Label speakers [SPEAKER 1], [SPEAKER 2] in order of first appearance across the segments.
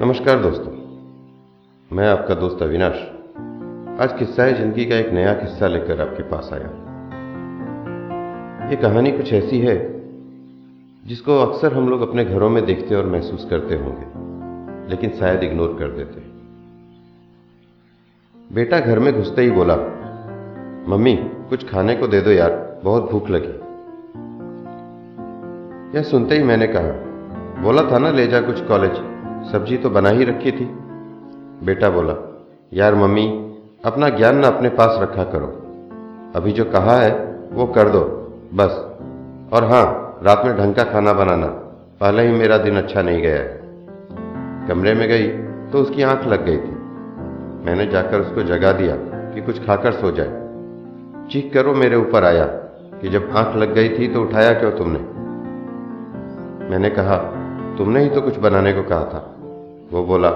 [SPEAKER 1] नमस्कार दोस्तों, मैं आपका दोस्त अविनाश। आज किस्सा ज़िंदगी का एक नया किस्सा लेकर आपके पास आया ये कहानी कुछ ऐसी है जिसको अक्सर हम लोग अपने घरों में देखते और महसूस करते होंगे, लेकिन शायद इग्नोर कर देते बेटा घर में घुसते ही बोला, मम्मी, कुछ खाने को दे दो यार, बहुत भूख लगी। यह सुनते ही मैंने कहा, बोला था ना, ले जा कुछ कॉलेज। सब्ज़ी तो बना ही रखी थी। बेटा बोला, यार मम्मी, अपना ज्ञान ना अपने पास रखा करो। अभी जो कहा है, वो कर दो, बस। और हाँ रात में ढंग का खाना बनाना, पहले ही मेरा दिन अच्छा नहीं गया है। कमरे में गई तो उसकी आँख लग गई थी। मैंने जाकर उसको जगा दिया कि कुछ खाकर सो जाए। चीख करो मेरे ऊपर आया कि जब आँख लग गई थी तो उठाया क्यों तुमने? मैंने कहा तुमने ही तो कुछ बनाने को कहा था। वो बोला,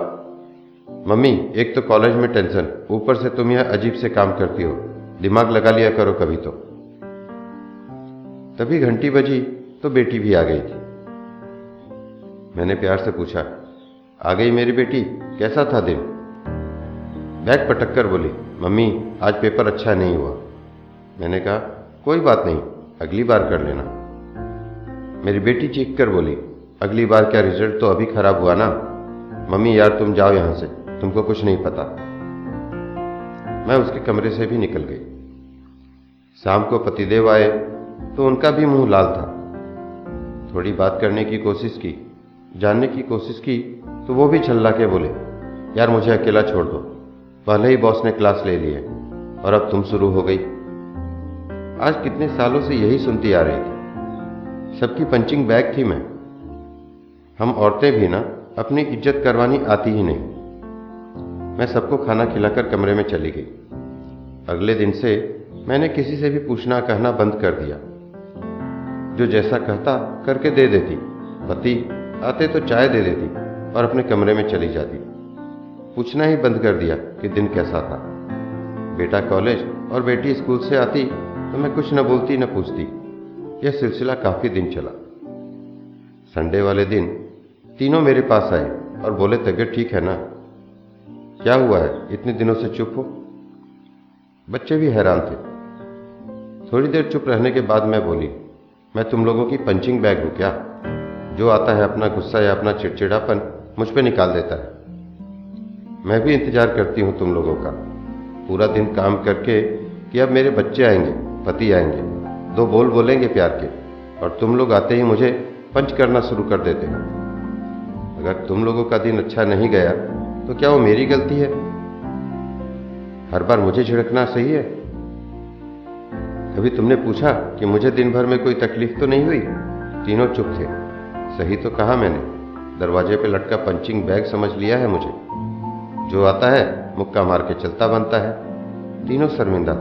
[SPEAKER 1] मम्मी, एक तो कॉलेज में टेंशन, ऊपर से तुम यह अजीब से काम करती हो, दिमाग लगा लिया करो कभी तो। तभी घंटी बजी तो बेटी भी आ गई थी। मैंने प्यार से पूछा, आ गई मेरी बेटी, कैसा था दिन? बैग पटक कर बोली, मम्मी, आज पेपर अच्छा नहीं हुआ। मैंने कहा, कोई बात नहीं, अगली बार कर लेना। मेरी बेटी चीख कर बोली अगली बार क्या रिज़ल्ट तो अभी खराब हुआ ना? मम्मी यार तुम जाओ यहाँ से, तुमको कुछ नहीं पता। मैं उसके कमरे से भी निकल गई। शाम को पतिदेव आए तो उनका भी मुँह लाल था। थोड़ी बात करने की कोशिश की, जानने की कोशिश की तो वो भी छल्ला के बोले, यार मुझे अकेला छोड़ दो, पहले ही बॉस ने क्लास ले लिए और अब तुम शुरू हो गई। आज कितने सालों से यही सुनती आ रही थी। सबकी पंचिंग बैग थी मैं। हम औरतें भी ना अपनी इज़्ज़त करवानी आती ही नहीं। मैं सबको खाना खिलाकर कमरे में चली गई। अगले दिन से मैंने किसी से भी पूछना कहना बंद कर दिया। जो जैसा कहता करके दे देती। पति, आते तो चाय दे देती और अपने कमरे में चली जाती। पूछना ही बंद कर दिया कि दिन कैसा था। बेटा कॉलेज और बेटी स्कूल से आती तो मैं कुछ न बोलती न पूछती। यह सिलसिला काफ़ी दिन चला। संडे वाले दिन तीनों मेरे पास आए और बोले, तबीयत ठीक है ना? क्या हुआ है? इतने दिनों से चुप हो? बच्चे भी हैरान थे। थोड़ी देर चुप रहने के बाद मैं बोली, मैं तुम लोगों की पंचिंग बैग हूँ क्या? जो आता है अपना गुस्सा या अपना चिड़चिड़ापन मुझ पर निकाल देता है। मैं भी इंतज़ार करती हूँ तुम लोगों का। पूरा दिन काम करके कि अब मेरे बच्चे आएँगे, पति आएँगे, दो बोल बोलेंगे प्यार के, और तुम लोग आते ही मुझे पंच करना शुरू कर देते हैं। अगर तुम लोगों का दिन अच्छा नहीं गया तो क्या वो मेरी गलती है? हर बार मुझे झिड़कना सही है? कभी तुमने पूछा कि मुझे दिन भर में कोई तकलीफ़ तो नहीं हुई? तीनों चुप थे। सही तो कहा मैंने। दरवाजे पे लटका पंचिंग बैग समझ लिया है मुझे। जो आता है, मुक्का मार के चलता बनता है। तीनों शर्मिंदा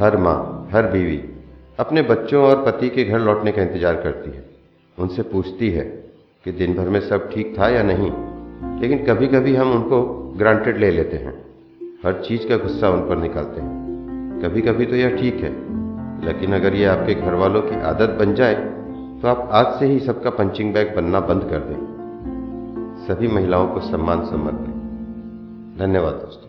[SPEAKER 1] हर माँ, हर बीवी अपने बच्चों और पति के घर लौटने का इंतज़ार करती है। उनसे पूछती है कि दिन भर में सब ठीक था या नहीं, लेकिन कभी कभी हम उनको ग्रांटेड ले लेते हैं। हर चीज़ का गुस्सा उन पर निकालते हैं। कभी कभी तो यह ठीक है, लेकिन अगर यह आपके घर वालों की आदत बन जाए तो आप आज से ही सबका पंचिंग बैग बनना बंद कर दें। सभी महिलाओं को सम्मान समर्पित। धन्यवाद दोस्तों।